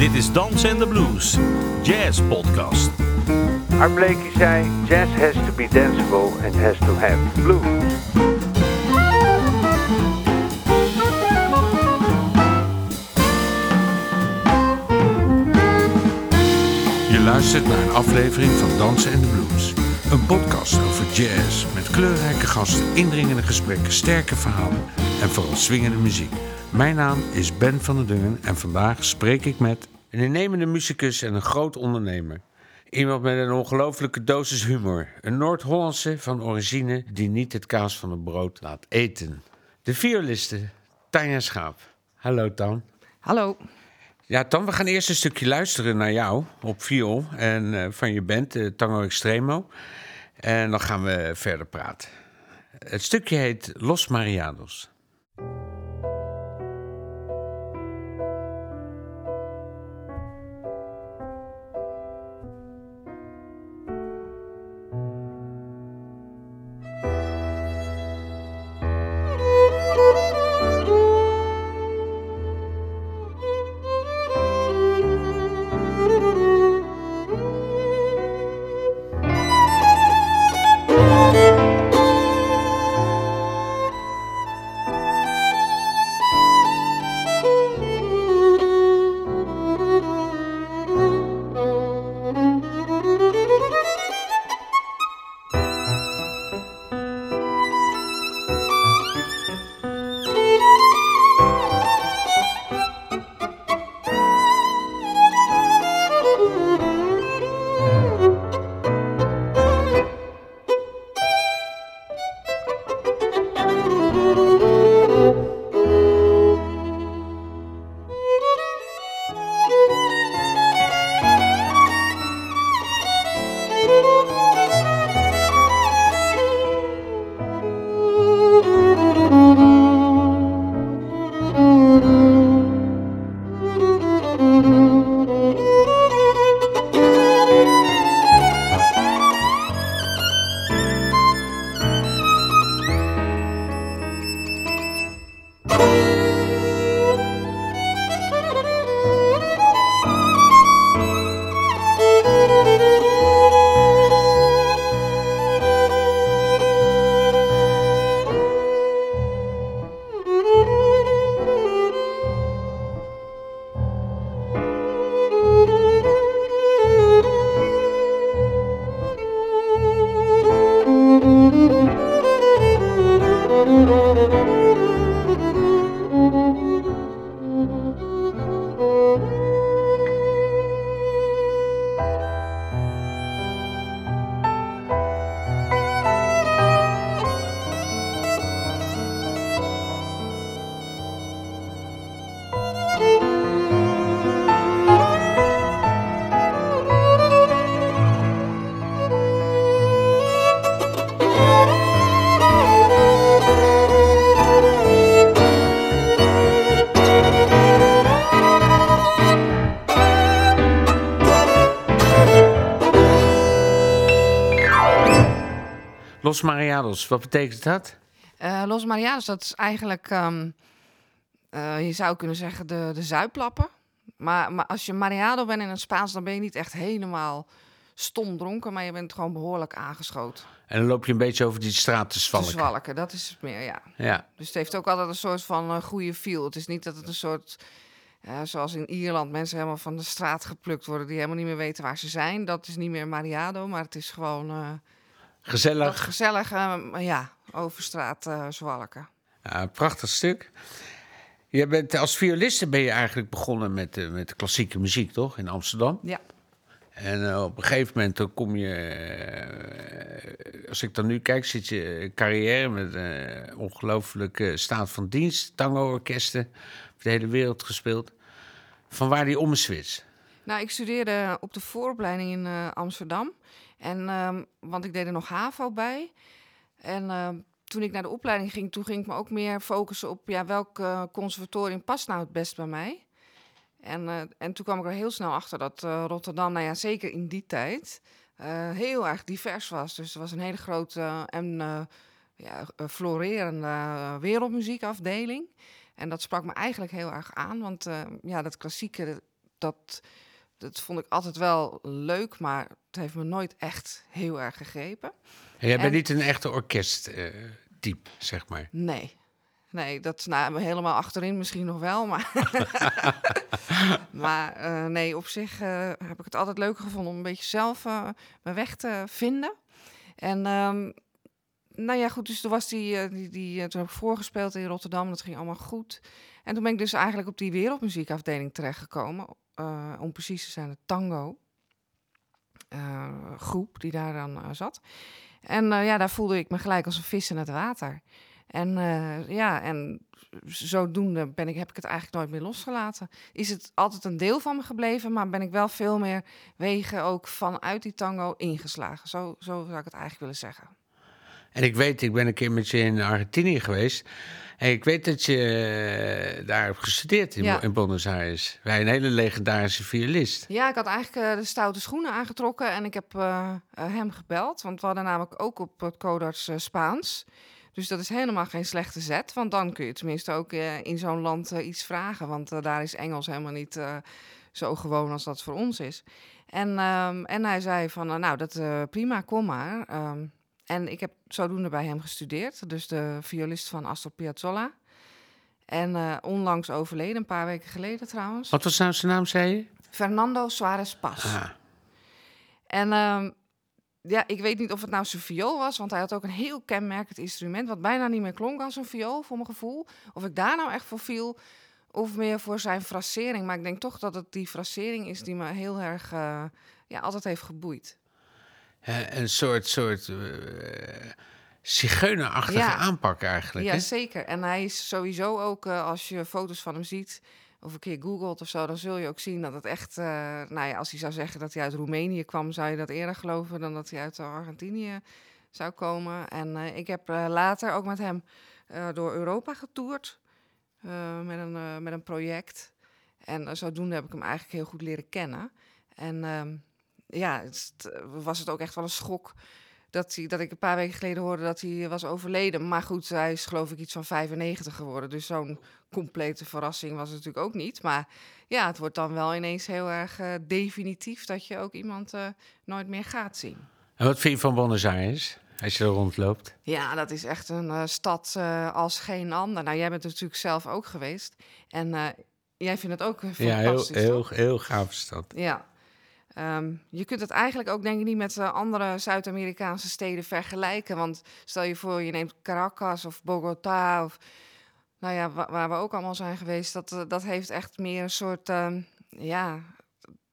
Dit is Dans en de Blues, Jazz Podcast. Art Blakey zei: Jazz has to be danceable and has to have blues. Je luistert naar een aflevering van Dansen en de Blues. Een podcast over jazz met kleurrijke gasten, indringende gesprekken, sterke verhalen en vooral swingende muziek. Mijn naam is Ben van der Dungen en vandaag spreek ik met een innemende muzikus en een groot ondernemer. Iemand met een ongelofelijke dosis humor. Een Noord-Hollandse van origine die niet het kaas van het brood laat eten. De violiste Tanja Schaap. Hallo Tan. Hallo. Ja, Tan, we gaan eerst een stukje luisteren naar jou op viool en eh, van je band, eh, Tango Extremo. En dan gaan we verder praten. Het stukje heet Los Mariados. Los Mariados, wat betekent dat? Uh, Los Marianos, dat is eigenlijk, um, uh, je zou kunnen zeggen, de, de zuiplappen. Maar, maar als je Mariado bent in het Spaans, dan ben je niet echt helemaal stom dronken, maar je bent gewoon behoorlijk aangeschoten. En dan loop je een beetje over die straat te zwalken. Te zwalken, dat is het meer, ja. ja. Dus het heeft ook altijd een soort van uh, goede feel. Het is niet dat het een soort, zoals in Ierland, mensen helemaal van de straat geplukt worden, die helemaal niet meer weten waar ze zijn. Dat is niet meer Mariado, maar het is gewoon... Gezellig. Dat gezellig, ja, over straat uh, zwalken. Ja, prachtig stuk. Je bent, als violiste ben je eigenlijk begonnen met, uh, met klassieke muziek, toch? In Amsterdam. Ja. En uh, op een gegeven moment dan kom je, als ik dan nu kijk, zit je carrière met een ongelooflijke staat van dienst, tango-orkesten, de hele wereld gespeeld. Van waar die ommeswitch? Nou, ik studeerde op de vooropleiding in Amsterdam. En, um, want ik deed er nog HAVO bij. En uh, toen ik naar de opleiding ging, toen ging ik me ook meer focussen op ja, welk conservatorium past nou het best bij mij. En, uh, en toen kwam ik er heel snel achter dat Rotterdam, nou ja, zeker in die tijd, heel erg divers was. Dus er was een hele grote en ja, florerende wereldmuziekafdeling. En dat sprak me eigenlijk heel erg aan, want ja, dat klassieke dat, dat vond ik altijd wel leuk, maar het heeft me nooit echt heel erg gegrepen. En jij bent En- niet een echte orkesttype, zeg maar. Nee. Nee, dat nou, helemaal achterin misschien nog wel, maar... maar eh, nee, op zich eh, heb ik het altijd leuker gevonden om een beetje zelf mijn weg te vinden. En ehm, nou ja, goed, dus toen was die, die, die toen heb ik voorgespeeld in Rotterdam, dat ging allemaal goed. En toen ben ik dus eigenlijk op die wereldmuziekafdeling terechtgekomen, eh, om precies te zijn, de tango eh, groep die daar dan eh, zat. En ja, daar voelde ik me gelijk als een vis in het water. En ja, en zodoende ben ik, heb ik het eigenlijk nooit meer losgelaten. Is het altijd een deel van me gebleven, maar ben ik wel veel meer wegen ook vanuit die tango ingeslagen. Zo, zo zou ik het eigenlijk willen zeggen. En ik weet, ik ben een keer met je in Argentinië geweest. En ik weet dat je eh, daar hebt gestudeerd in, Ja. in Buenos Aires. Bij een hele legendarische violist. Ja, ik had eigenlijk eh, de stoute schoenen aangetrokken en ik heb eh, hem gebeld. Want we hadden namelijk ook op het Codarts Spaans. Dus dat is helemaal geen slechte zet. Want dan kun je tenminste ook in zo'n land iets vragen. Want daar is Engels helemaal niet zo gewoon als dat voor ons is. En, ehm, en hij zei van, nou, dat prima, kom maar. Ehm, en ik heb zodoende bij hem gestudeerd. Dus de violist van Astor Piazzolla. En eh, onlangs overleden, een paar weken geleden trouwens. Wat was nou zijn naam, zei je? Fernando Suarez Pas. Ah, En ehm, ja, ik weet niet of het nou zijn viool was, want hij had ook een heel kenmerkend instrument, wat bijna niet meer klonk als een viool, voor mijn gevoel. Of ik daar nou echt voor viel, of meer voor zijn frasering. Maar ik denk toch dat het die frasering is die me heel erg, eh, ja, altijd heeft geboeid. Een soort, soort eh zigeunerachtige Ja. aanpak eigenlijk. Ja, hè? zeker. En hij is sowieso ook, eh, als je foto's van hem ziet, of een keer googelt of zo, dan zul je ook zien dat het echt, eh, nou ja, als hij zou zeggen dat hij uit Roemenië kwam, zou je dat eerder geloven dan dat hij uit Argentinië zou komen. En ik heb later ook met hem door Europa getoerd met, een, met een project. En zodoende heb ik hem eigenlijk heel goed leren kennen. En ehm, ja, het eh, was het ook echt wel een schok dat, hij, dat ik een paar weken geleden hoorde dat hij was overleden. Maar goed, hij is geloof ik iets van 95 geworden. Dus zo'n complete verrassing was het natuurlijk ook niet. Maar ja, het wordt dan wel ineens heel erg eh, definitief dat je ook iemand eh, nooit meer gaat zien. En wat vind je van Buenos Aires, als je er rondloopt? Ja, dat is echt een stad als geen ander. Nou, jij bent er natuurlijk zelf ook geweest. En jij vindt het ook eh, Ja, heel, heel, heel gaaf stad. Ja. Ehm, je kunt het eigenlijk ook denk ik niet met eh, andere Zuid-Amerikaanse steden vergelijken. Want stel je voor, je neemt Caracas of Bogota of... Nou ja, wa- waar we ook allemaal zijn geweest. Dat, eh, dat heeft echt meer een soort... ehm, ja,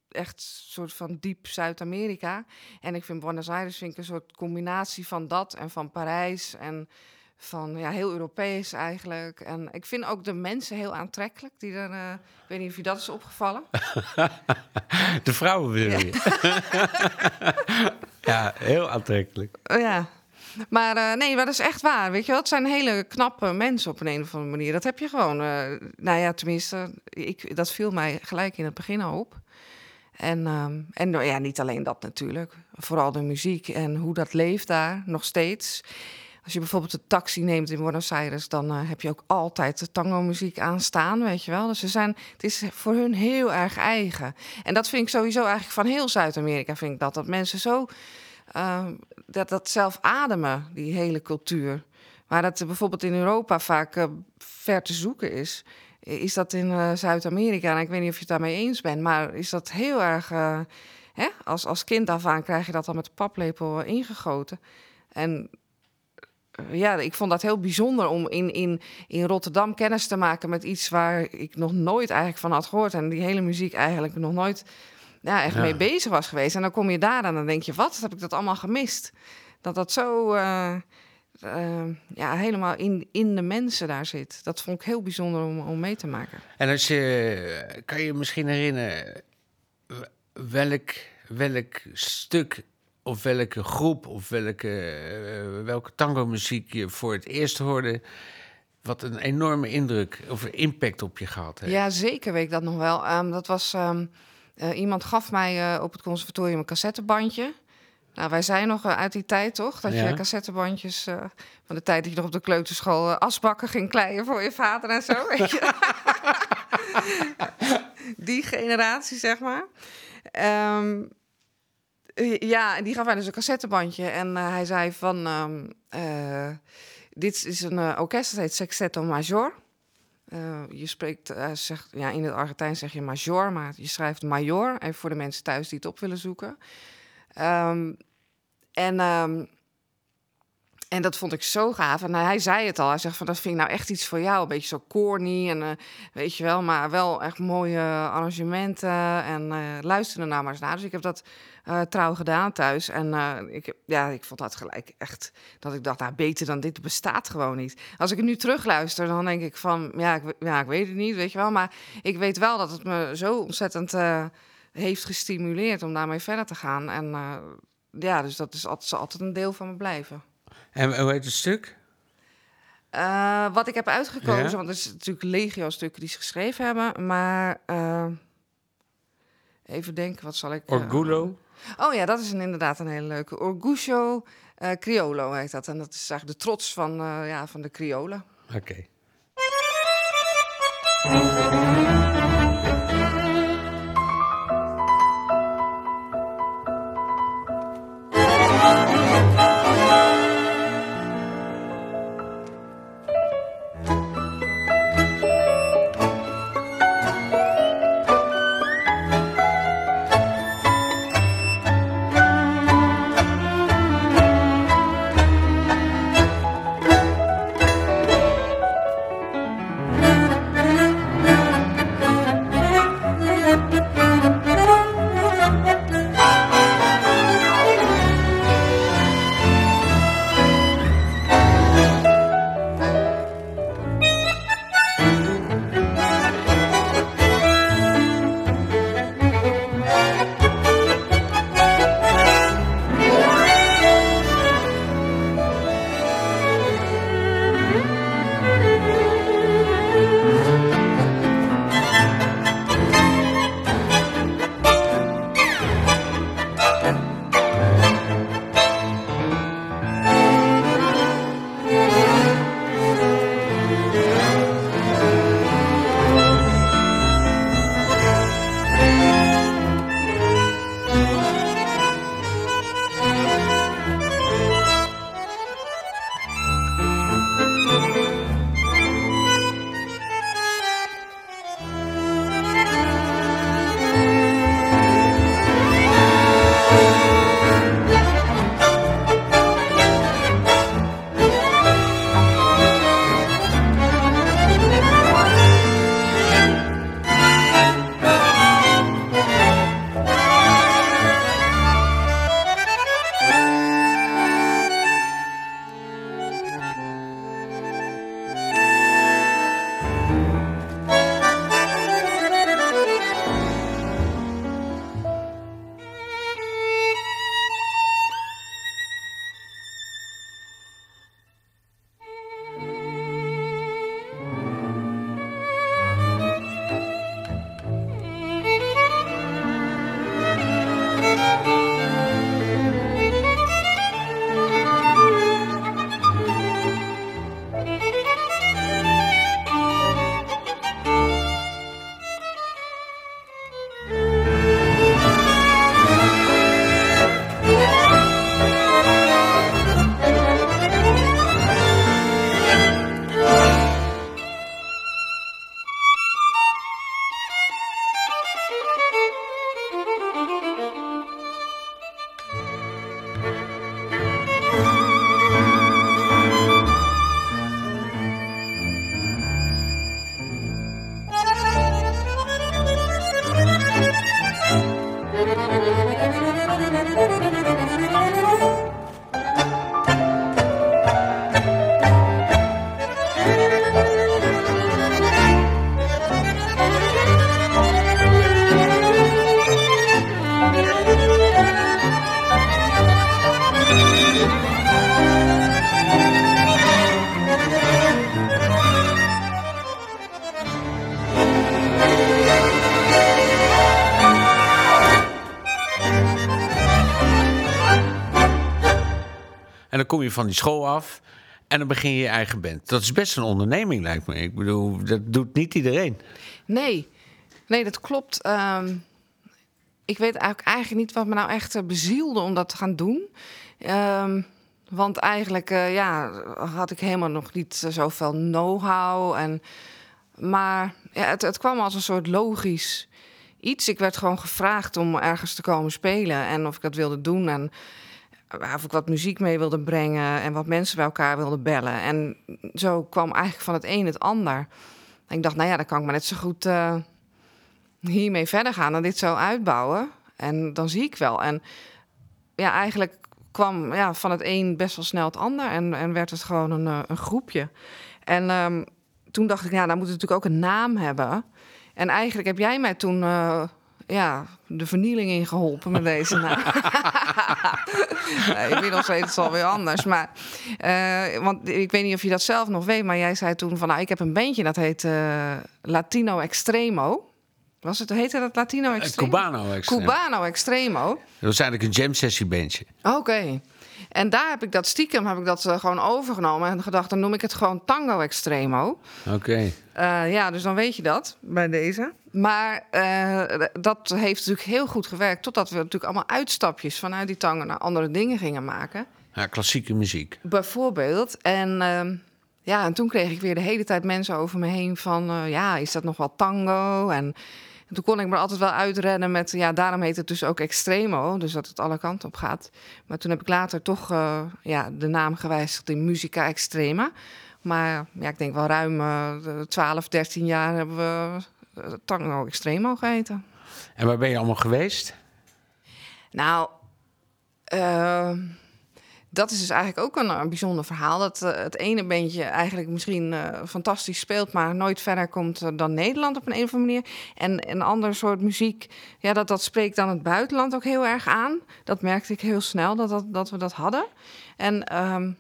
echt soort van diep Zuid-Amerika. En ik vind Buenos Aires vind ik een soort combinatie van dat en van Parijs en van ja, heel Europees eigenlijk. En ik vind ook de mensen heel aantrekkelijk. Die er, eh, ik weet niet of je dat is opgevallen. De vrouwen je. ja, heel aantrekkelijk. Ja. Maar eh, nee, maar dat is echt waar. Weet je wel? Het zijn hele knappe mensen op een, een of andere manier. Dat heb je gewoon. eh, nou ja, tenminste, ik, dat viel mij gelijk in het begin al op. En, ehm, en nou ja, niet alleen dat natuurlijk. Vooral de muziek en hoe dat leeft daar nog steeds. Als je bijvoorbeeld de taxi neemt in Buenos Aires, dan eh, heb je ook altijd de tango-muziek aanstaan, weet je wel. Dus ze zijn, het is voor hun heel erg eigen. En dat vind ik sowieso eigenlijk van heel Zuid-Amerika, vind ik dat. Dat mensen zo Ehm, dat, dat zelf ademen, die hele cultuur. Waar dat bijvoorbeeld in Europa vaak eh, ver te zoeken is, is dat in eh, Zuid-Amerika. En ik weet niet of je het daarmee eens bent, maar is dat heel erg. hè? Als, als kind af aan krijg je dat dan met de paplepel ingegoten. En ja, ik vond dat heel bijzonder om in, in, in Rotterdam kennis te maken met iets waar ik nog nooit eigenlijk van had gehoord. En die hele muziek eigenlijk nog nooit ja, echt Ja. mee bezig was geweest. En dan kom je daar en dan denk je, wat heb ik dat allemaal gemist? Dat dat zo eh, eh, ja, helemaal in, in de mensen daar zit. Dat vond ik heel bijzonder om, om mee te maken. En als je, kan je misschien herinneren welk, welk stuk of welke groep of welke, eh, welke tango-muziek je voor het eerst hoorde, wat een enorme indruk of impact op je gehad heeft? Ja, zeker weet ik dat nog wel. Ehm, dat was, ehm, eh, iemand gaf mij eh, op het conservatorium een cassettebandje. Nou, wij zijn nog uit die tijd, toch? Dat Ja. je cassettebandjes van de tijd dat je nog op de kleuterschool asbakken ging kleien voor je vader en zo. Weet je? die generatie, zeg maar. Ehm, eh, ja, en die gaf mij dus een cassettebandje. En eh, hij zei van... ehm, eh, dit is een eh, orkest, dat heet Sexteto Major. Eh, je spreekt, eh, zegt, ja, in het Argentijn zeg je major, maar je schrijft major. Even voor de mensen thuis die het op willen zoeken. Ehm, en, ehm, en dat vond ik zo gaaf. En hij zei het al. Hij zegt van, dat vind ik nou echt iets voor jou. Een beetje zo corny en eh, weet je wel, maar wel echt mooie arrangementen. En eh luisterde nou maar eens naar. Dus ik heb dat eh, trouw gedaan thuis. En eh, ik, ja, ik vond dat gelijk echt, dat ik dacht, nou, beter dan dit bestaat gewoon niet. Als ik het nu terugluister, dan denk ik van, ja ik, ja, ik weet het niet, weet je wel. Maar ik weet wel dat het me zo ontzettend eh, heeft gestimuleerd om daarmee verder te gaan. En ja, dus dat is altijd, zal altijd een deel van me blijven. En hoe heet het stuk? Wat ik heb uitgekozen, Ja? want er is natuurlijk legio stukken die ze geschreven hebben, maar even denken, wat zal ik... Orgulo? Oh ja, dat is inderdaad een hele leuke. Orgullo eh, Criolo heet dat. En dat is eigenlijk de trots van, eh, ja, van de Criolen. Oké. Kom je van die school af en dan begin je je eigen band. Dat is best een onderneming, lijkt me. Ik bedoel, dat doet niet iedereen. Nee. Nee, dat klopt. Ehm, ik weet eigenlijk, eigenlijk niet wat me nou echt eh, bezielde om dat te gaan doen. Ehm, want eigenlijk eh, ja, had ik helemaal nog niet zoveel know-how. En, maar ja, het, het kwam als een soort logisch iets. Ik werd gewoon gevraagd om ergens te komen spelen en of ik dat wilde doen. En of ik wat muziek mee wilde brengen en wat mensen bij elkaar wilde bellen. En zo kwam eigenlijk van het een het ander. En ik dacht, nou ja, dan kan ik maar net zo goed uh, hiermee verder gaan en dit zo uitbouwen. En dan zie ik wel. En ja, eigenlijk kwam ja, van het een best wel snel het ander en, en werd het gewoon een, eh, een groepje. En um, toen dacht ik, ja, dan moet het natuurlijk ook een naam hebben. En eigenlijk heb jij mij toen uh, ja, de vernieling in geholpen met deze naam. nee, inmiddels weet het alweer anders. Maar, uh, want ik weet niet of je dat zelf nog weet, maar jij zei toen van, nou, ik heb een bandje dat heet uh, Latino Extremo. Was het, heette dat Latino Extremo? Cubano Extremo. Cubano Extremo. Dat was eigenlijk een jam sessie bandje. Oké. Okay. En daar heb ik dat stiekem heb ik dat uh, gewoon overgenomen en gedacht, dan noem ik het gewoon Tango Extremo. Oké. Okay. Uh, ja, dus dan weet je dat bij deze. Maar uh, dat heeft natuurlijk heel goed gewerkt, totdat we natuurlijk allemaal uitstapjes vanuit die tango naar andere dingen gingen maken. Ja, klassieke muziek. Bijvoorbeeld. En ehm, ja, en toen kreeg ik weer de hele tijd mensen over me heen van, ja, is dat nog wel tango? En en toen kon ik me altijd wel uitrennen met, ja, daarom heet het dus ook Extremo, dus dat het alle kanten op gaat. Maar toen heb ik later toch uh, ja, de naam gewijzigd in Musica Extrema. Maar ja, ik denk wel ruim uh, 12, 13 jaar hebben we Tango Extremo geheten. En waar ben je allemaal geweest? Nou, uh, dat is dus eigenlijk ook een, een bijzonder verhaal. Dat uh, het ene bandje eigenlijk misschien uh, fantastisch speelt, maar nooit verder komt dan Nederland op een, een of andere manier. En een ander soort muziek, ja, dat, dat spreekt dan het buitenland ook heel erg aan. Dat merkte ik heel snel dat, dat, dat we dat hadden. En um,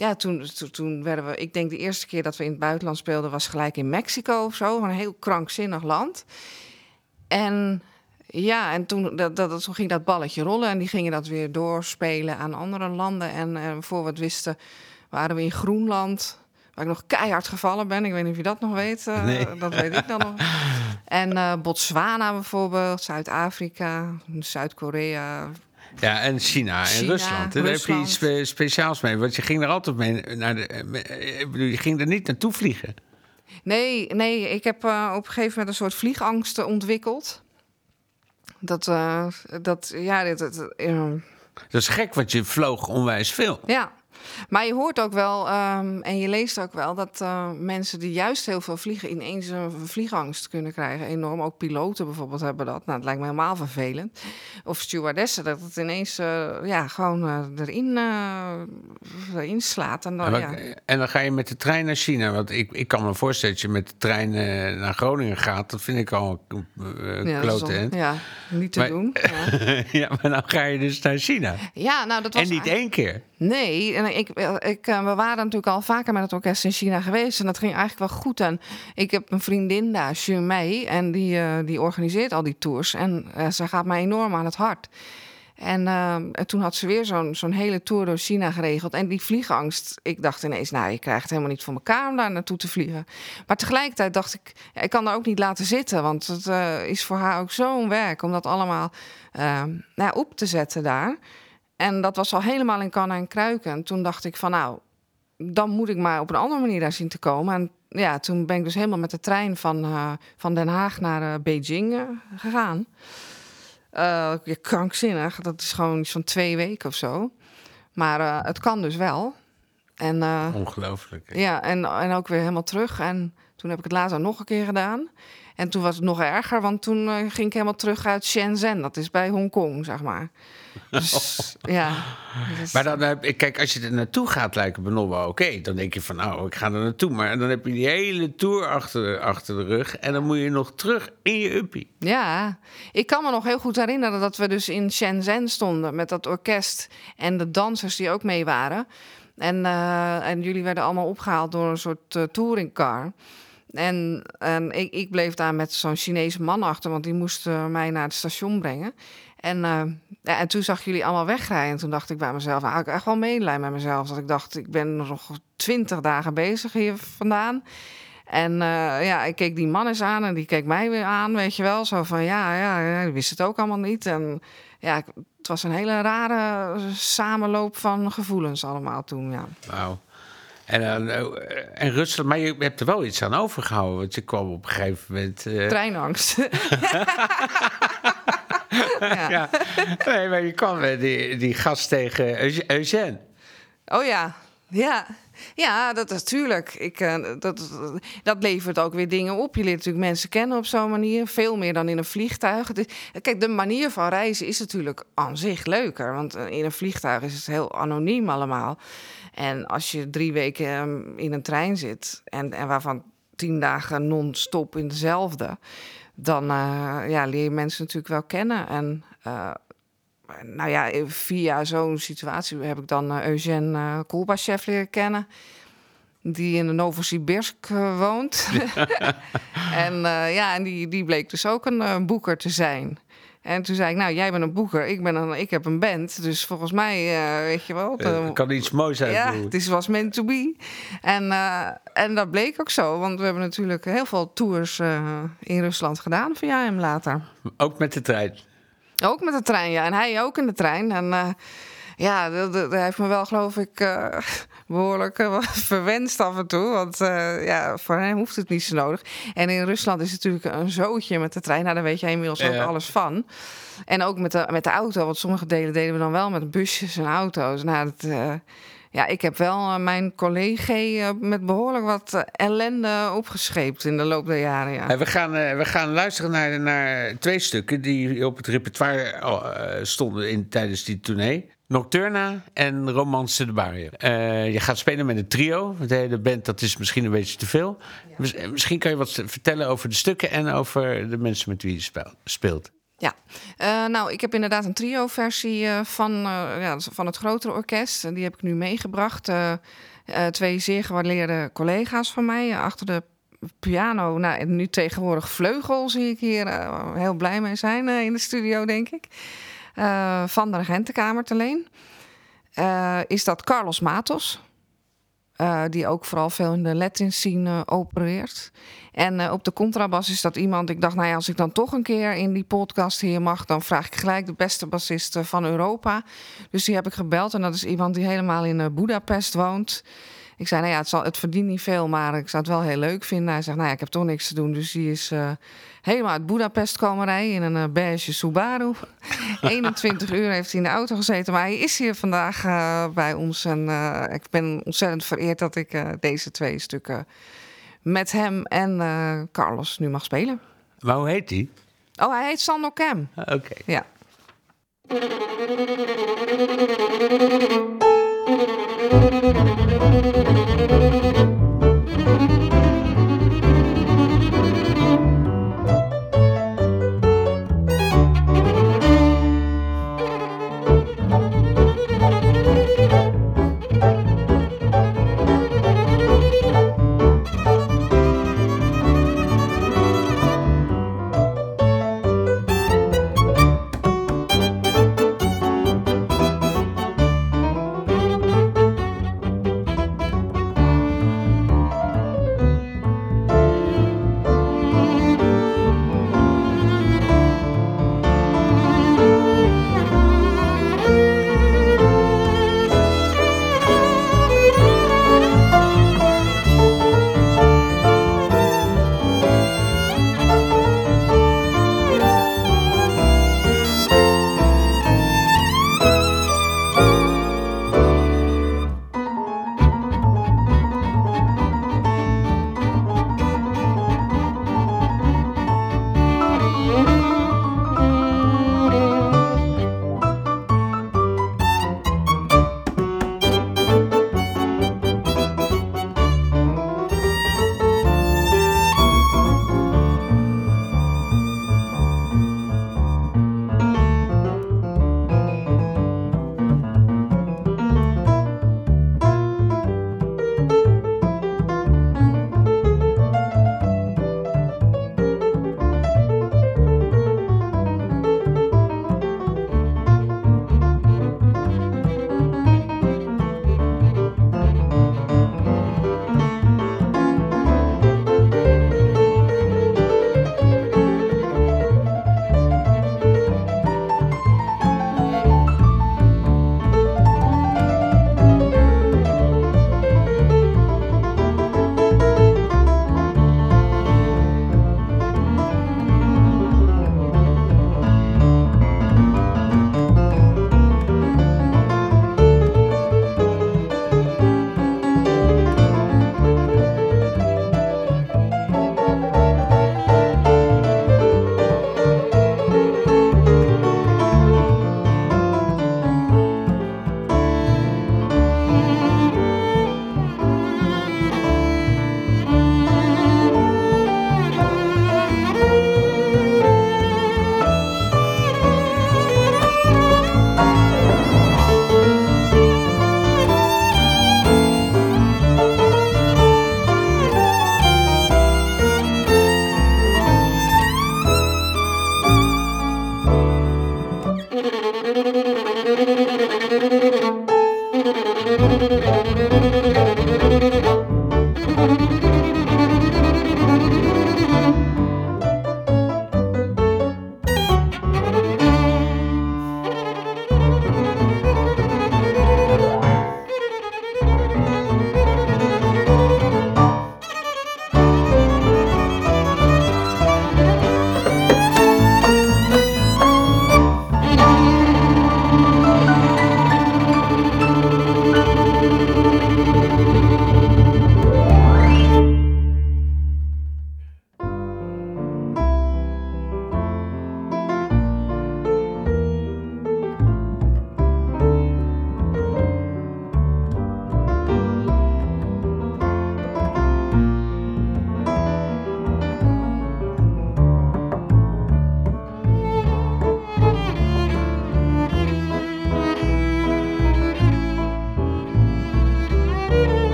ja, toen, toen werden we, ik denk de eerste keer dat we in het buitenland speelden was gelijk in Mexico of zo, een heel krankzinnig land. En ja, en toen, dat, dat, toen ging dat balletje rollen en die gingen dat weer doorspelen aan andere landen. En uh, voor we het wisten waren we in Groenland, waar ik nog keihard gevallen ben. Ik weet niet of je dat nog weet. Uh, nee. Dat weet ik dan nog. En uh, Botswana bijvoorbeeld, Zuid-Afrika, Zuid-Korea. Ja, en China, China en Rusland. Daar heb je iets spe speciaals mee. Want je ging er altijd mee naar de. Je ging er niet naartoe vliegen. Nee, nee ik heb op een gegeven moment een soort vliegangst ontwikkeld. Dat, uh, dat, ja, dit, dit, uh, dat is gek, want je vloog onwijs veel. Ja, maar je hoort ook wel um, en je leest ook wel dat uh, mensen die juist heel veel vliegen ineens een vliegangst kunnen krijgen. Enorm. Ook piloten bijvoorbeeld hebben dat. Nou, het lijkt me helemaal vervelend. Of stewardessen, dat het ineens uh, ja, gewoon uh, erin, erin slaat. En dan, en, ja. en dan ga je met de trein naar China. Want ik, ik kan me voorstellen dat je met de trein naar Groningen gaat. Dat vind ik al een ja, klote. Ja, niet te maar, doen. Ja. ja. maar dan ga je dus naar China. Ja, nou dat was en niet één keer. Nee, en ik, ik, we waren natuurlijk al vaker met het orkest in China geweest. En dat ging eigenlijk wel goed. En ik heb een vriendin daar, Xu Mei. En die, uh, die organiseert al die tours. En ze gaat mij enorm aan het hart. En, uh, en toen had ze weer zo'n zo'n hele tour door China geregeld. En die vliegangst, ik dacht ineens, nou, je krijgt het helemaal niet voor elkaar om daar naartoe te vliegen. Maar tegelijkertijd dacht ik, ik kan daar ook niet laten zitten. Want het is voor haar ook zo'n werk om dat allemaal nou, op te zetten daar. En dat was al helemaal in kannen en kruiken. En toen dacht ik van nou, dan moet ik maar op een andere manier daar zien te komen. En ja, toen ben ik dus helemaal met de trein van, uh, van Den Haag naar uh, Beijing uh, gegaan. ja, krankzinnig, dat is gewoon van twee weken of zo. Maar het kan dus wel. En, Ongelooflijk. Hè? Ja, en, en ook weer helemaal terug. En toen heb ik het later nog een keer gedaan. En toen was het nog erger, want toen ging ik helemaal terug uit Shenzhen. Dat is bij Hongkong, zeg maar. Dus, ja. Dus... Maar dan heb ik, kijk, als je er naartoe gaat, lijkt het me nog wel oké. Dan denk je van, nou, ik ga er naartoe. Maar dan heb je die hele tour achter, achter de rug. En dan moet je nog terug in je uppie. Ja, ik kan me nog heel goed herinneren dat we dus in Shenzhen stonden met dat orkest en de dansers die ook mee waren. En, uh, en jullie werden allemaal opgehaald door een soort uh, touringcar. En, en ik, ik, bleef daar met zo'n Chinese man achter, want die moest uh, mij naar het station brengen. En, uh, ja, en toen zag jullie allemaal wegrijden. En toen dacht ik bij mezelf, nou, ik echt wel medelijden met mezelf. Dat ik dacht, ik ben nog twintig dagen bezig hier vandaan. En uh, ja, ik keek die man eens aan en die keek mij weer aan, weet je wel. Zo van, ja, ja, ik wist het ook allemaal niet. En ja, het was een hele rare samenloop van gevoelens allemaal toen, ja. Wauw. En, uh, en Rusland, maar je hebt er wel iets aan overgehouden, want je kwam op een gegeven moment... Uh... Treinangst. ja. ja. Nee, maar je kwam die, die gast tegen Eugène. Oh ja, ja. Ja, dat is natuurlijk. Ik, uh, dat, dat levert ook weer dingen op. Je leert natuurlijk mensen kennen op zo'n manier. Veel meer dan in een vliegtuig. kijk, de manier van reizen is natuurlijk aan zich leuker. Want in een vliegtuig is het heel anoniem allemaal. En als je drie weken ehm, in een trein zit en, en waarvan tien dagen non-stop in dezelfde, dan uh, ja, leer je mensen natuurlijk wel kennen. En uh, nou ja, via zo'n situatie heb ik dan uh, Eugène uh, leren kennen. Die in de Novosibirsk woont. en ja, en die, die bleek dus ook een boeker te zijn. En toen zei ik, nou, jij bent een boeker, ik, ben een, ik heb een band. Dus volgens mij, uh, weet je wel... Het kan iets moois zijn. Ja, het is, was meant to be. En, uh, en dat bleek ook zo. Want we hebben natuurlijk heel veel tours uh, in Rusland gedaan via hem later. Ook met de trein? Ook met de trein, ja. En hij ook in de trein. En ja, dat, dat, heeft me wel, geloof ik, uh, behoorlijk uh, verwenst af en toe. Want uh, ja, voor hem hoeft het niet zo nodig. En in Rusland is het natuurlijk een zootje met de trein. Nou, daar weet jij inmiddels ook alles van. En ook met de, met de auto. Want sommige delen deden we dan wel met busjes en auto's. Nou, dat, ja, ik heb wel mijn collega met behoorlijk wat ellende opgescheept in de loop der jaren. Ja. We, gaan, we gaan luisteren naar, naar twee stukken die op het repertoire stonden in, tijdens die tournee. Nocturna en Romance de Barrier. Uh, je gaat spelen met een trio. De hele band, dat is misschien een beetje te veel. Ja. Misschien kan je wat vertellen over de stukken en over de mensen met wie je speelt. Ja, uh, nou, ik heb inderdaad een trio-versie uh, van, ja, van het grotere orkest. Die heb ik nu meegebracht. twee zeer gewaardeerde collega's van mij achter de piano. Nou, en nu tegenwoordig vleugel zie ik hier heel blij mee zijn in de studio, denk ik. Uh, van de regentenkamer te leen. Uh, is dat Carlos Matos. Uh, die ook vooral veel in de Latin scene opereert. En op de contrabas is dat iemand. Ik dacht, nou ja, als ik dan toch een keer in die podcast hier mag, dan vraag ik gelijk de beste bassist van Europa. Dus die heb ik gebeld. En dat is iemand die helemaal in Budapest woont. Ik zei, nou ja, het, zal, het verdient niet veel, maar ik zou het wel heel leuk vinden. Hij zegt, nou ja, ik heb toch niks te doen. Dus die is eh, helemaal uit Budapest komen rijden in een eh, beige Subaru. 21 uur heeft hij in de auto gezeten. Maar hij is hier vandaag eh, bij ons. En ik ben ontzettend vereerd dat ik deze twee stukken met hem en Carlos nu mag spelen. Maar hoe heet hij? Oh, hij heet Sandor Cam. Ah, oké. Ja.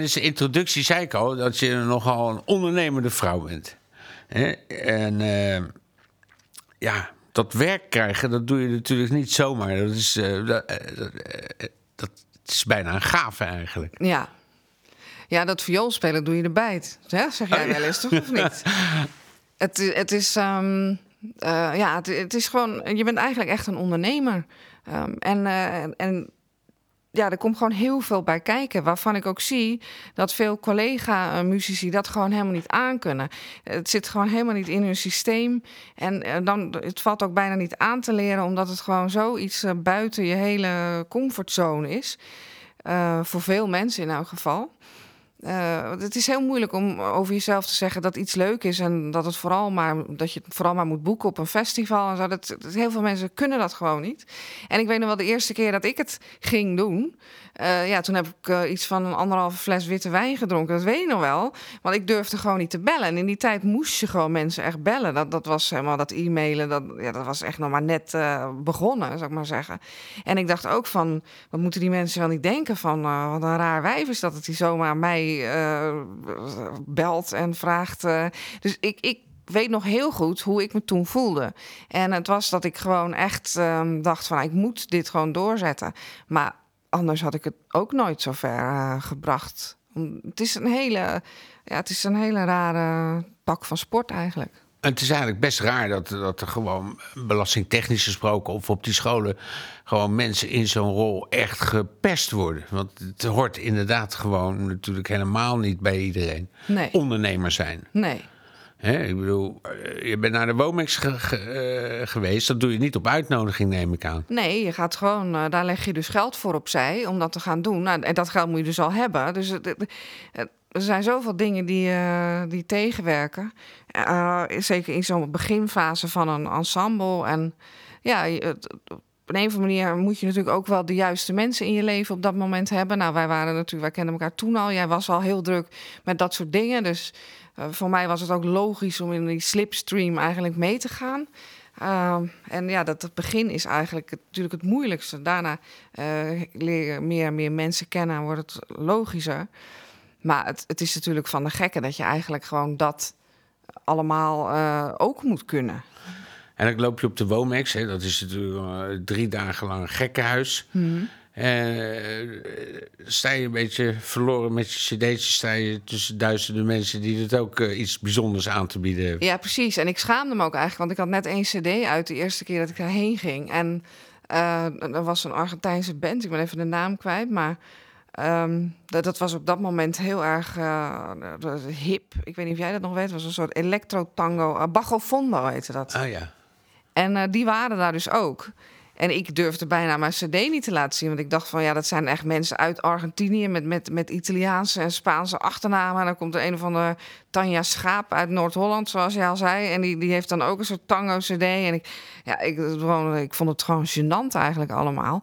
Tijdens de introductie zei ik al dat je nogal een ondernemende vrouw bent. Hè? En eh, ja, dat werk krijgen, dat doe je natuurlijk niet zomaar. Dat is, eh, dat, eh, dat, dat is bijna een gave eigenlijk. Ja. Ja, dat vioolspelen doe je erbij. Hè? Zeg jij wel eens, toch? Of niet? Het, het is... ehm, eh, ja, het, het is gewoon... Je bent eigenlijk echt een ondernemer. Ehm, en, en ja, er komt gewoon heel veel bij kijken. Waarvan ik ook zie dat veel collega-muzici dat gewoon helemaal niet aankunnen. Het zit gewoon helemaal niet in hun systeem. En eh, dan, het valt ook bijna niet aan te leren, omdat het gewoon zoiets eh, buiten je hele comfortzone is. Eh, voor veel mensen in elk geval. Eh, het is heel moeilijk om over jezelf te zeggen dat iets leuk is en dat, het vooral maar, dat je het vooral maar moet boeken op een festival. En zo. Dat, heel veel mensen kunnen dat gewoon niet. En ik weet nog wel de eerste keer dat ik het ging doen. Eh, ja, toen heb ik eh, iets van een anderhalve fles witte wijn gedronken. Dat weet ik nog wel. Want ik durfde gewoon niet te bellen. En in die tijd moest je gewoon mensen echt bellen. Dat, dat was helemaal dat e-mailen. Dat, ja, dat was echt nog maar net eh, begonnen, zou ik maar zeggen. En ik dacht ook van, wat moeten die mensen wel niet denken van... wat een raar wijf is dat het die zomaar mij belt en vraagt. Dus ik, ik weet nog heel goed hoe ik me toen voelde. En het was dat ik gewoon echt ehm, dacht van, ik moet dit gewoon doorzetten. Maar anders had ik het ook nooit zo ver eh, gebracht. Het is een hele, ja, het is een hele rare pak van sport eigenlijk. En het is eigenlijk best raar dat, dat er gewoon belastingtechnisch gesproken of op die scholen gewoon mensen in zo'n rol echt gepest worden. Want het hoort inderdaad gewoon natuurlijk helemaal niet bij iedereen. Nee. Ondernemer zijn. Nee. Ik bedoel, eh, je bent naar de Womex eh, geweest. Dat doe je niet op uitnodiging, neem ik aan. Nee, je gaat gewoon, eh, daar leg je dus geld voor opzij om dat te gaan doen. Nou, en dat geld moet je dus al hebben. Dus er zijn zoveel dingen die, die tegenwerken. Zeker in zo'n beginfase van een ensemble. En ja, op een of andere manier moet je natuurlijk ook wel de juiste mensen in je leven op dat moment hebben. Nou, wij waren natuurlijk, wij kenden elkaar toen al. Jij was al heel druk met dat soort dingen. Dus eh, voor mij was het ook logisch om in die slipstream eigenlijk mee te gaan. Ehm, en ja, dat het begin is eigenlijk het- natuurlijk het moeilijkste. Daarna eh, leer je meer en meer mensen kennen en wordt het logischer. Maar het, het is natuurlijk van de gekken dat je eigenlijk gewoon dat allemaal eh, ook moet kunnen. En dan loop je op de Womex. Hè, dat is natuurlijk eh, drie dagen lang een gekkenhuis. Eh, sta je een beetje verloren met je cd'tjes. Sta je tussen duizenden mensen die het ook eh, iets bijzonders aan te bieden hebben. Ja, precies. En ik schaamde me ook eigenlijk, want ik had net één cd uit de eerste keer dat ik daarheen ging. En eh er was een Argentijnse band, ik ben even de naam kwijt, maar ehm, dat, dat was op dat moment heel erg eh, hip. Ik weet niet of jij dat nog weet, het was een soort electro-tango, uh, Bajo Fondo heette dat. Ah ja. En eh, die waren daar dus ook. En ik durfde bijna mijn cd niet te laten zien. Want ik dacht van ja, dat zijn echt mensen uit Argentinië met, met, met Italiaanse en Spaanse achternamen. En dan komt er een of andere Tanja Schaap uit Noord-Holland, zoals je al zei. En die, die heeft dan ook een soort tango-cd. En ik, ja, ik, gewoon, ik vond het gewoon gênant eigenlijk allemaal.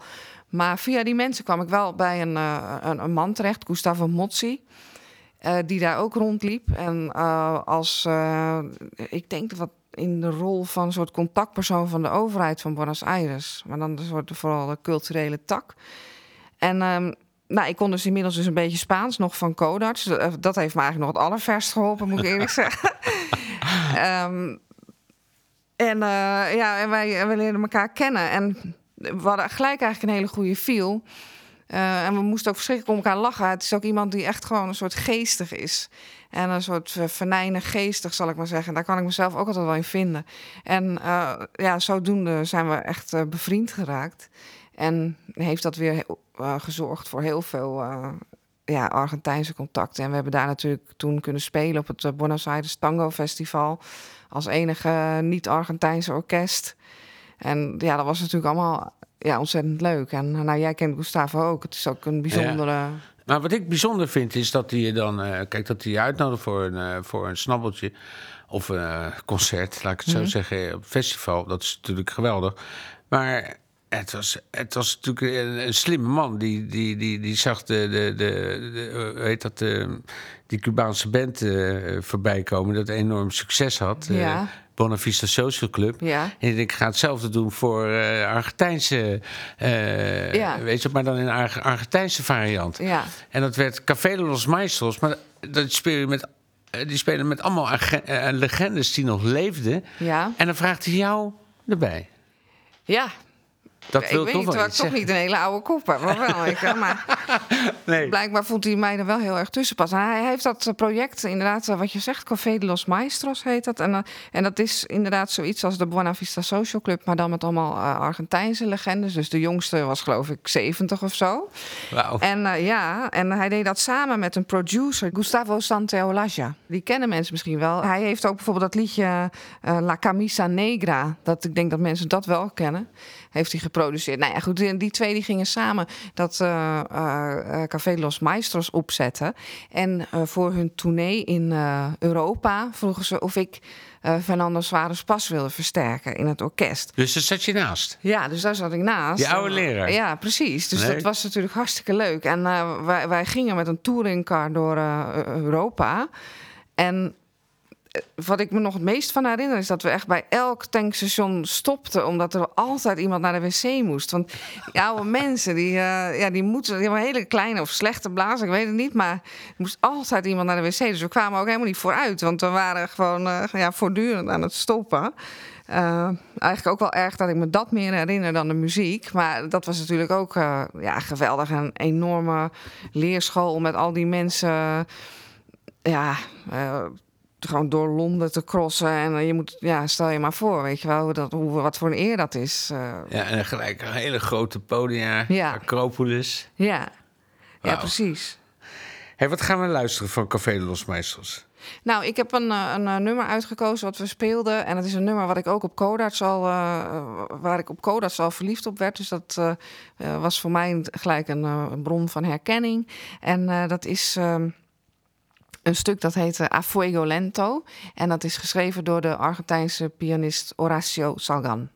Maar via die mensen kwam ik wel bij een, eh, een, een man terecht, Gustavo Mozzi. eh, die daar ook rondliep. En eh, als, ik denk wat in de rol van een soort contactpersoon van de overheid van Buenos Aires. Maar dan een soort vooral de culturele tak. En ehm, nou, ik kon dus inmiddels dus een beetje Spaans nog van Codarts. Dat, dat heeft me eigenlijk nog het allerverst geholpen, moet ik eerlijk zeggen. Ehm, en uh, ja, en wij, wij leerden elkaar kennen. En we hadden gelijk eigenlijk een hele goede feel. Uh, en we moesten ook verschrikkelijk om elkaar lachen. Het is ook iemand die echt gewoon een soort geestig is. En een soort venijnig geestig, zal ik maar zeggen. Daar kan ik mezelf ook altijd wel in vinden. En uh, ja, zodoende zijn we echt uh, bevriend geraakt. En heeft dat weer gezorgd voor heel veel ja, Argentijnse contacten. En we hebben daar natuurlijk toen kunnen spelen op het Buenos Aires Tango Festival. Als enige niet-Argentijnse orkest. En ja, dat was natuurlijk allemaal ja, ontzettend leuk. En nou, jij kent Gustavo ook. Het is ook een bijzondere... Ja. Maar wat ik bijzonder vind is dat hij je dan... Uh, kijk, dat hij je uitnodigt voor een, uh, voor een snabbeltje. Of een concert, laat ik het zo mm -hmm. zeggen. Op festival, dat is natuurlijk geweldig. Maar het was, het was natuurlijk een, een slimme man. Die, die, die, die zag de, de, de, de heet dat, de, die Cubaanse band uh, voorbij komen. Dat enorm succes had. Ja. Bonavista Social Club. Ja. En ik ga hetzelfde doen voor uh, Argentijnse, uh, Ja. weet je, maar dan in een Arge- Argentijnse variant. Ja. En dat werd Café de los Maestros, maar dat speel je met, eh, die spelen met allemaal eh, legendes die nog leefden. Ja. En dan vraagt hij jou erbij. Ja. Dat ik wil weet toch niet, wel ik toch niet een hele oude kop heb. Maar wel, ik, maar Nee. blijkbaar vond hij mij er wel heel erg tussen passen. En hij heeft dat eh, project, inderdaad, eh, wat je zegt, Café de los Maestros heet dat. En, eh, en dat is inderdaad zoiets als de Buena Vista Social Club, maar dan met allemaal Argentijnse legendes. Dus de jongste was geloof ik 70 of zo. Wauw. En ja, en hij deed dat samen met een producer, Gustavo Santaolalla. Die kennen mensen misschien wel. Hij heeft ook bijvoorbeeld dat liedje La Camisa Negra. Dat ik denk dat mensen dat wel kennen. Heeft hij geproduceerd. Nou ja, goed, die, die twee die gingen samen dat eh, eh, eh, Café Los Maestros opzetten. En voor hun tournee in Europa vroegen ze of ik Fernando Suarez Pas wilde versterken in het orkest. Dus daar zat je naast. Ja, dus daar zat ik naast. Die oude leraar. Ja, precies. Dus Nee. dat was natuurlijk hartstikke leuk. En wij, wij gingen met een touringcar door Europa. En wat ik me nog het meest van herinner is dat we echt bij elk tankstation stopten. Omdat er altijd iemand naar de wc moest. Want die oude mensen, die, eh, ja, die moeten die hebben een hele kleine of slechte blaas, ik weet het niet. Maar er moest altijd iemand naar de wc. Dus we kwamen ook helemaal niet vooruit. Want we waren gewoon eh, ja, voortdurend aan het stoppen. Eh, eigenlijk ook wel erg dat ik me dat meer herinner dan de muziek. Maar dat was natuurlijk ook ja, geweldig. Een enorme leerschool met al die mensen. Ja, gewoon door Londen te crossen. En eh, je moet, ja, stel je maar voor, weet je wel, hoe dat, hoe, wat voor een eer dat is. eh, Ja, en gelijk een hele grote podia. Ja. Acropolis. ja. ja, precies. Hey, wat gaan we luisteren van Café de los Maestros? Nou, ik heb een, eh, een, nummer uitgekozen wat we speelden. En het is een nummer wat ik ook op Codarts al, waar ik op Codarts al verliefd op werd. Dus dat was voor mij gelijk een, een bron van herkenning. En dat is ehm, een stuk dat heet A Lento. En dat is geschreven door de Argentijnse pianist Horacio Salgan.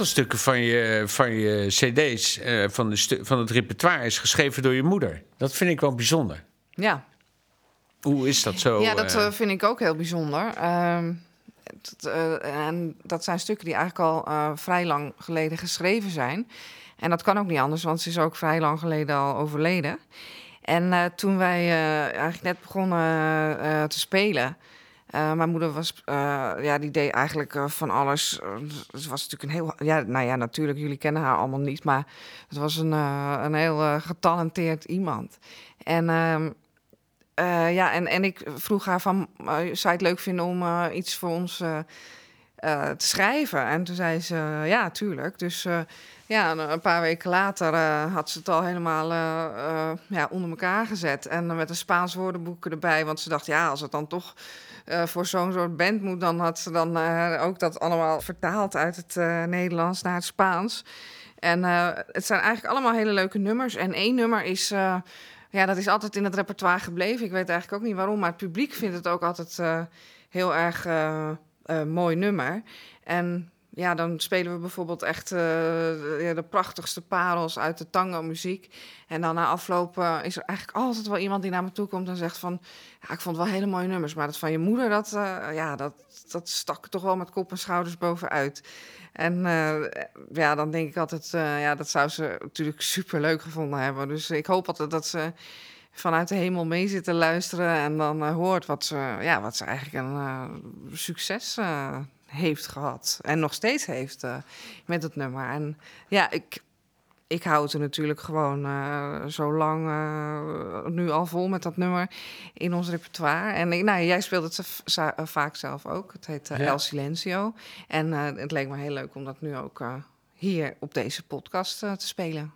Aantal stukken van je, van je cd's, eh, van, de van het repertoire, is geschreven door je moeder. Dat vind ik wel bijzonder. Ja, Hoe is dat zo? ja dat eh? eh, vind ik ook heel bijzonder. Ehm, eh, en dat zijn stukken die eigenlijk al vrij lang geleden geschreven zijn. En dat kan ook niet anders, want ze is ook vrij lang geleden al overleden. En toen wij eigenlijk net begonnen te spelen. Eh, mijn moeder was, eh, ja, die deed eigenlijk eh, van alles. Het was natuurlijk een heel, ja, nou ja, natuurlijk, jullie kennen haar allemaal niet, maar het was een, een heel getalenteerd iemand. En ehm, eh, ja, en, en ik vroeg haar van, zou je het leuk vinden om iets voor ons te schrijven? En toen zei ze, ja, tuurlijk. Dus ja, een- paar weken later had ze het al helemaal ja, onder elkaar gezet. En met een Spaans woordenboek erbij, want ze dacht, ja, als het dan toch eh, voor zo'n soort band moet, dan had ze dan eh, ook dat allemaal vertaald uit het eh, Nederlands naar het Spaans. En het zijn eigenlijk allemaal hele leuke nummers. En één nummer is, ja, dat is altijd in het repertoire gebleven. Ik weet eigenlijk ook niet waarom, maar het publiek vindt het ook altijd heel erg mooi nummer. En ja, dan spelen we bijvoorbeeld echt eh, de, prachtigste parels uit de tango-muziek. En dan na afloop eh, is er eigenlijk altijd wel iemand die naar me toe komt en zegt van... Ja, ik vond wel hele mooie nummers, maar dat van je moeder, dat, eh, ja, dat, dat stak toch wel met kop en schouders bovenuit. En ja, dan denk ik altijd, ja, dat zou ze natuurlijk super leuk gevonden hebben. Dus ik hoop altijd dat ze vanuit de hemel mee zit te luisteren en dan hoort wat ze, ja, wat ze eigenlijk een succes heeft gehad. En nog steeds heeft eh, met het nummer. En ja, ik, ik hou het er natuurlijk gewoon eh, zo lang eh, nu al vol met dat nummer in ons repertoire. En ik- nou, jij speelt het vaak zelf ook. Het heet Ja. El Silencio. En het leek me heel leuk om dat nu ook hier op deze podcast te spelen.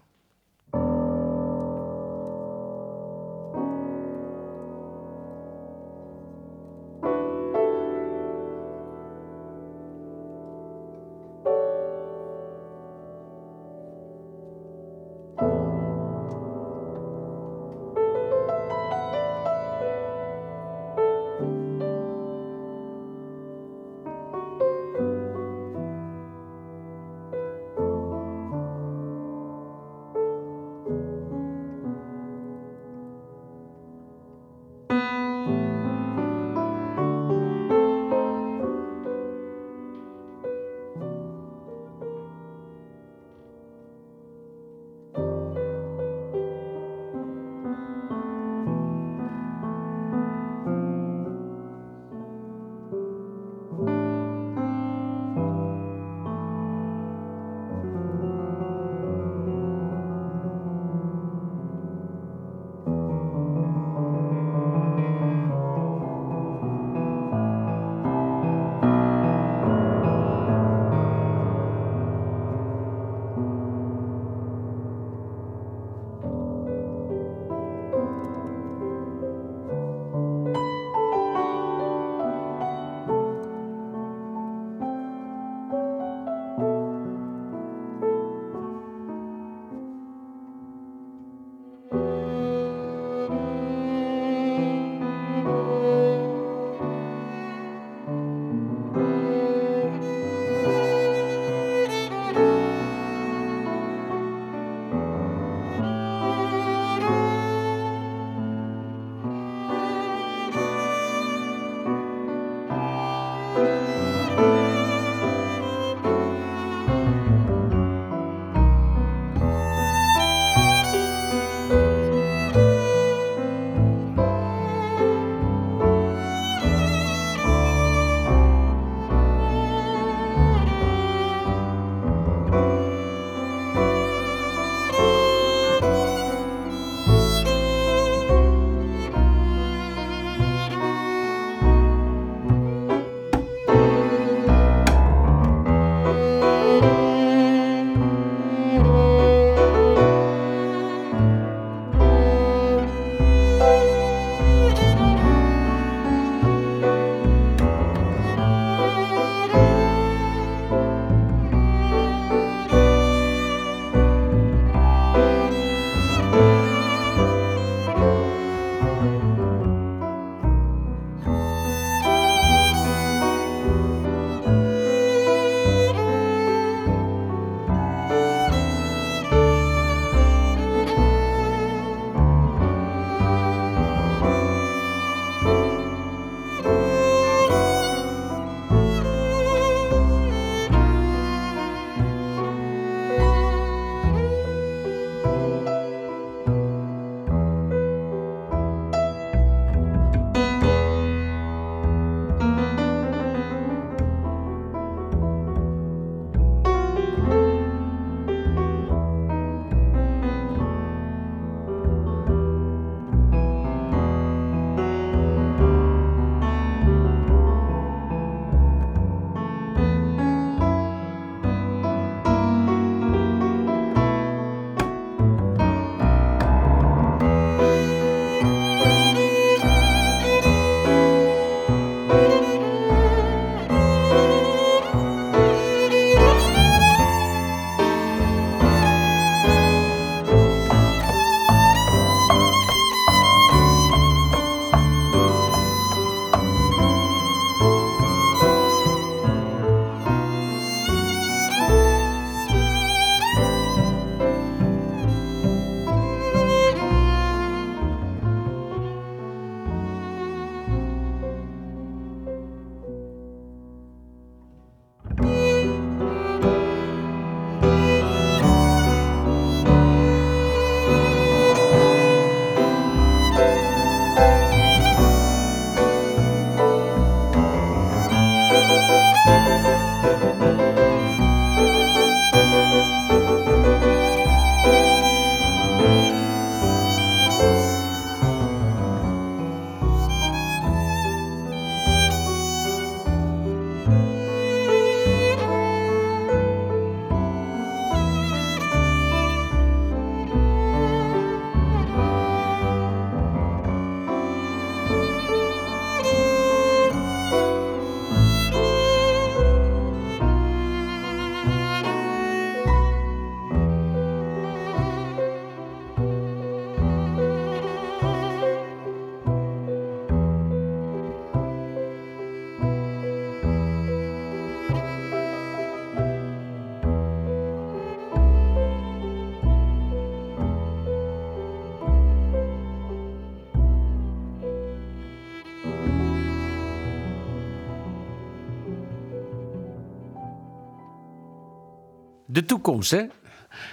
De toekomst, hè?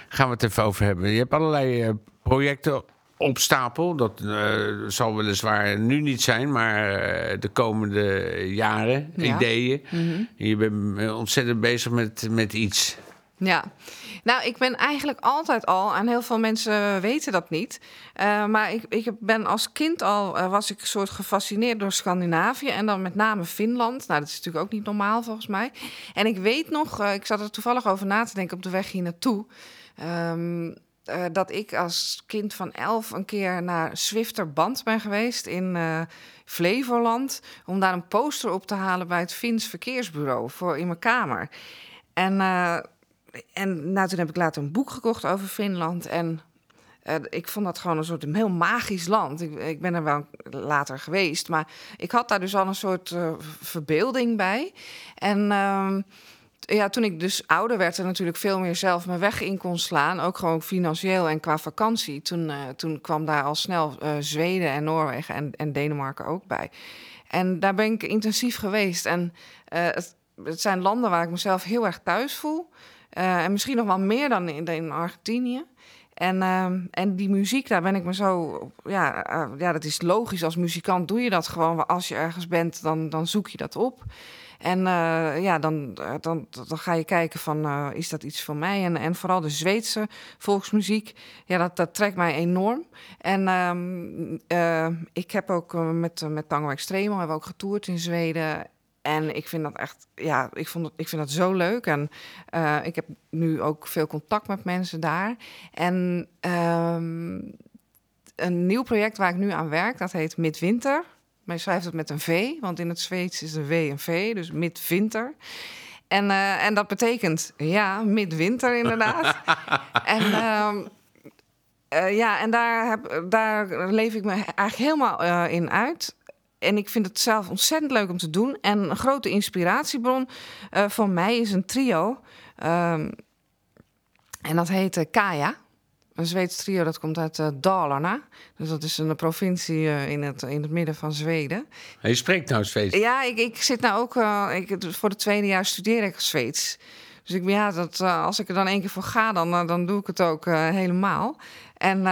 Gaan we het even over hebben. Je hebt allerlei eh, projecten op stapel. Dat eh, zal weliswaar nu niet zijn, maar eh, de komende jaren, Ja. ideeën. Mhm. Je bent ontzettend bezig met, met iets. Ja, nou, ik ben eigenlijk altijd al, en heel veel mensen weten dat niet, eh, maar ik, ik ben als kind al, eh, was ik een soort gefascineerd door Scandinavië en dan met name Finland. Nou, dat is natuurlijk ook niet normaal volgens mij. En ik weet nog, eh, ik zat er toevallig over na te denken op de weg hier naartoe, ehm, eh, dat ik als kind van elf een keer naar Zwifterband ben geweest in Flevoland, om daar een poster op te halen bij het Fins Verkeersbureau voor in mijn kamer. En en nou, toen heb ik later een boek gekocht over Finland. En eh, ik vond dat gewoon een soort een heel magisch land. Ik, ik ben er wel later geweest, maar ik had daar dus al een soort eh, verbeelding bij. En ehm, ja, toen ik dus ouder werd en natuurlijk veel meer zelf mijn weg in kon slaan, ook gewoon financieel en qua vakantie, toen, eh, toen kwam daar al snel Zweden en Noorwegen en, en Denemarken ook bij. En daar ben ik intensief geweest. En het zijn landen waar ik mezelf heel erg thuis voel. Eh, en misschien nog wel meer dan in, in Argentinië. En, ehm, en die muziek, daar ben ik me zo. Ja, eh, ja, dat is logisch. Als muzikant doe je dat gewoon. Als je ergens bent, dan, dan zoek je dat op. En eh, ja, dan, dan, dan ga je kijken van, is dat iets voor mij? En, en vooral de Zweedse volksmuziek, ja, dat, dat trekt mij enorm. En ehm, eh, ik heb ook met, met Tango Extremo, hebben we ook getoerd in Zweden. En ik vind dat echt, ja, ik, vond het, ik vind dat zo leuk. En eh, ik heb nu ook veel contact met mensen daar. En ehm, een nieuw project waar ik nu aan werk, dat heet Midwinter. Maar je schrijft het met een V, want in het Zweeds is een W een V, dus midwinter. En, eh, en dat betekent, ja, midwinter inderdaad. en ehm, eh, ja, en daar, heb, daar leef ik me eigenlijk helemaal in uit. En ik vind het zelf ontzettend leuk om te doen. En een grote inspiratiebron eh, voor mij is een trio. Ehm, en dat heet eh, Kaya. Een Zweeds trio dat komt uit eh, Dalarna. Dus dat is een provincie in, het, in het midden van Zweden. Je spreekt nou Zweeds. Ja, ik, ik zit nou ook... ik, voor het tweede jaar studeer ik Zweeds. Dus ik, ja, dat, als ik er dan één keer voor ga, dan, dan doe ik het ook helemaal. En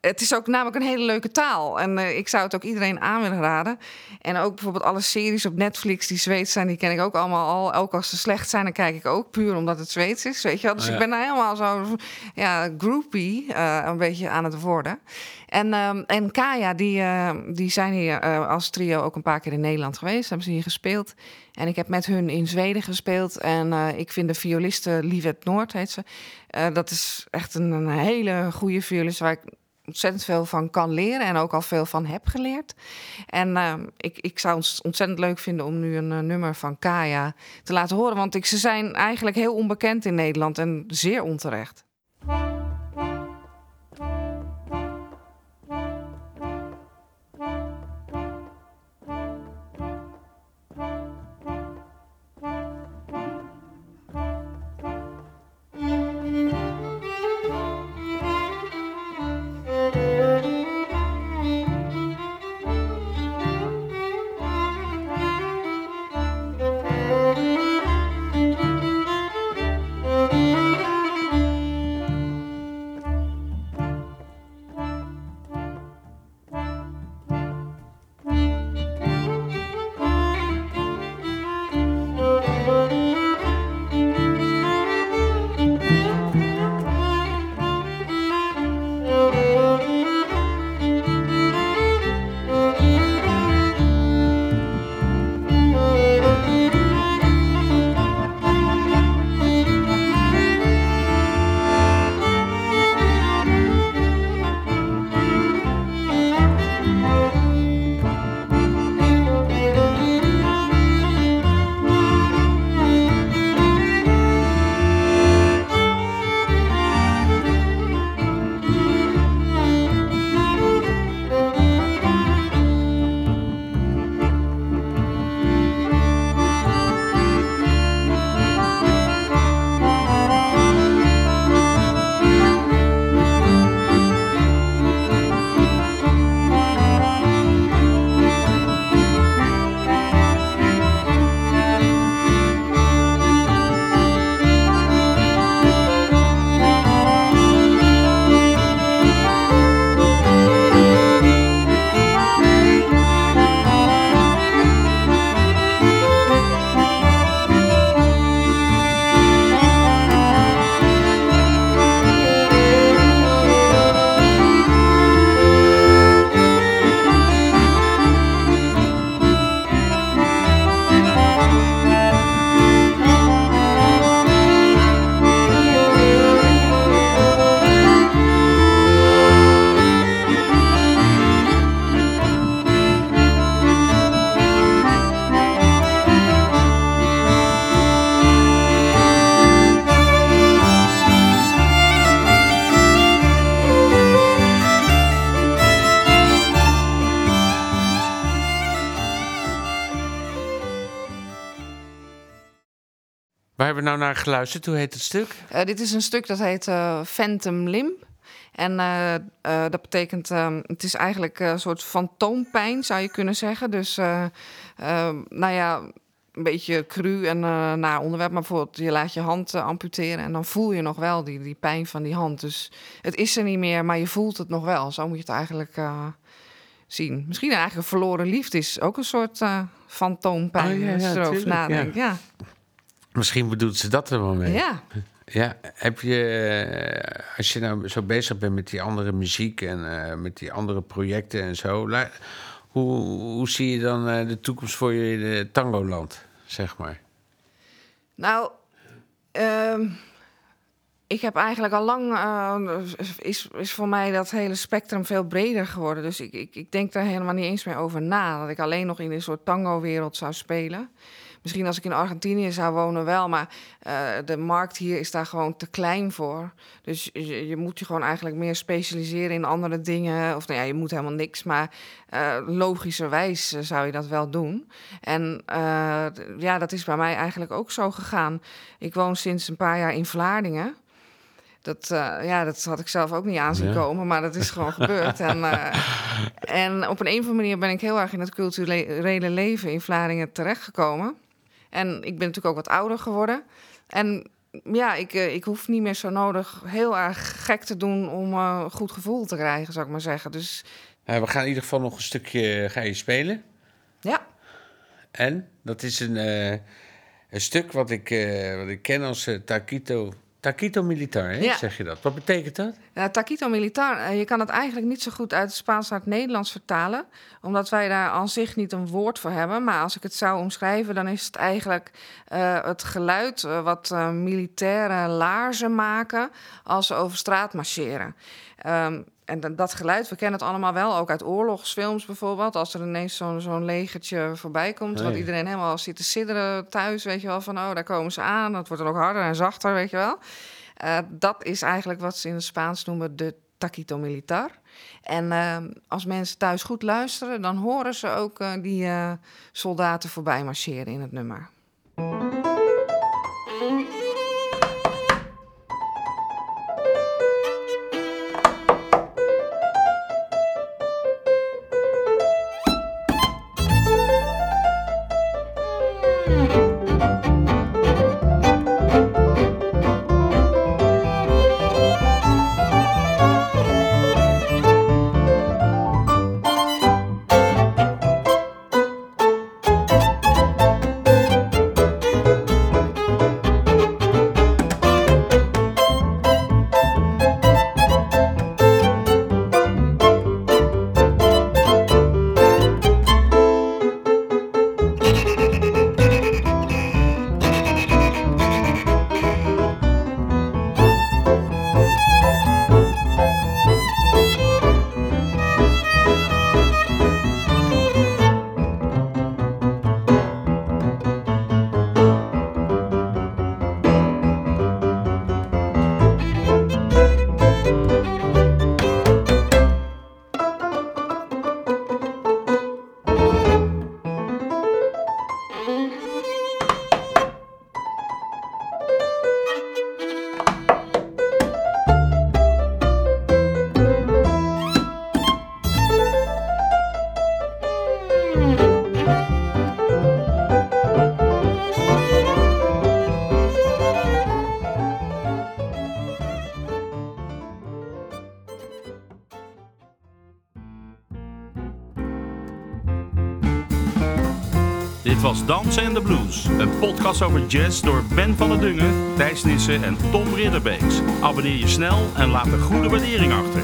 het is ook namelijk een hele leuke taal. En eh, ik zou het ook iedereen aan willen raden. En ook bijvoorbeeld alle series op Netflix die Zweeds zijn, die ken ik ook allemaal al. Ook als ze slecht zijn, dan kijk ik ook puur omdat het Zweeds is. Weet je wel? Dus Oh ja. ik ben daar helemaal zo ja, groupie eh, een beetje aan het worden. En, ehm, en Kaya, die, eh, die zijn hier als trio ook een paar keer in Nederland geweest. Hebben ze hier gespeeld. En ik heb met hun in Zweden gespeeld. En ik vind de violiste Livet Noord, heet ze. dat is echt een, een hele goede violist waar ik ontzettend veel van kan leren. En ook al veel van heb geleerd. En eh, ik, ik zou het ontzettend leuk vinden om nu een eh, nummer van Kaya te laten horen. Want ik, ze zijn eigenlijk heel onbekend in Nederland en zeer onterecht. Geluisterd? Hoe heet het stuk? Eh, dit is een stuk dat heet eh, Phantom Limb. En eh, eh, dat betekent, ehm, het is eigenlijk een soort fantoompijn, zou je kunnen zeggen. Dus, eh, ehm, nou ja, een beetje cru en eh naar onderwerp. Maar bijvoorbeeld, je laat je hand amputeren en dan voel je nog wel die, die pijn van die hand. Dus het is er niet meer, maar je voelt het nog wel. Zo moet je het eigenlijk eh, zien. Misschien eigenlijk een verloren liefde is ook een soort eh fantoompijn. Oh, ja, als je ja, erover tuurlijk, ja. nadenkt. Ja. Misschien bedoelt ze dat er wel mee. Ja. Ja, heb je, eh, als je nou zo bezig bent met die andere muziek en eh, met die andere projecten en zo, hoe, hoe zie je dan eh, de toekomst voor je in tangoland, zeg maar? Nou, ehm, ik heb eigenlijk al lang, is, is voor mij dat hele spectrum veel breder geworden. Dus ik, ik, ik denk daar helemaal niet eens meer over na. Dat ik alleen nog in een soort tango-wereld zou spelen. Misschien als ik in Argentinië zou wonen wel, maar eh, de markt hier is daar gewoon te klein voor. Dus je, je moet je gewoon eigenlijk meer specialiseren in andere dingen. Of nou ja, je moet helemaal niks, maar eh, logischerwijs eh, zou je dat wel doen. En ja, dat is bij mij eigenlijk ook zo gegaan. Ik woon sinds een paar jaar in Vlaardingen. Dat, ja, dat had ik zelf ook niet aan zien Ja. komen, maar dat is gewoon gebeurd. En, en op een, een of andere manier ben ik heel erg in het culturele leven in Vlaardingen terechtgekomen. En ik ben natuurlijk ook wat ouder geworden. En ja, ik, eh, ik hoef niet meer zo nodig heel erg gek te doen om eh, een goed gevoel te krijgen, zou ik maar zeggen. Dus Eh, we gaan in ieder geval nog een stukje ga je spelen. ja, En dat is een, eh, een stuk wat ik, eh, wat ik ken als eh, Taquito, Militar, hè? Ja. zeg je dat? Wat betekent dat? Ja, Taquito Militar, eh, je kan het eigenlijk niet zo goed uit het Spaans naar het Nederlands vertalen, omdat wij daar aan zich niet een woord voor hebben. Maar als ik het zou omschrijven, dan is het eigenlijk eh, het geluid eh, wat eh, militaire laarzen maken als ze over straat marcheren. Ehm, en dat- geluid, we kennen het allemaal wel, ook uit oorlogsfilms bijvoorbeeld. Als er ineens zo'n zo'n legertje voorbij komt, wat iedereen helemaal zit te sidderen thuis, weet je wel, van oh, daar komen ze aan. Dat wordt dan ook harder en zachter, weet je wel. Eh, dat is eigenlijk wat ze in het Spaans noemen de taquito militar. En eh, als mensen thuis goed luisteren, dan horen ze ook eh, die eh, soldaten voorbij marcheren in het nummer. Dansen en de Blues. Een podcast over jazz door Ben van der Dungen, Thijs Nissen en Tom Ridderbeeks. Abonneer je snel en laat een goede waardering achter.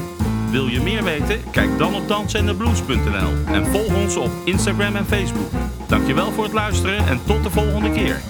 Wil je meer weten? Kijk dan op dansenendeblues.nl en volg ons op Instagram en Facebook. Dankjewel voor het luisteren en tot de volgende keer.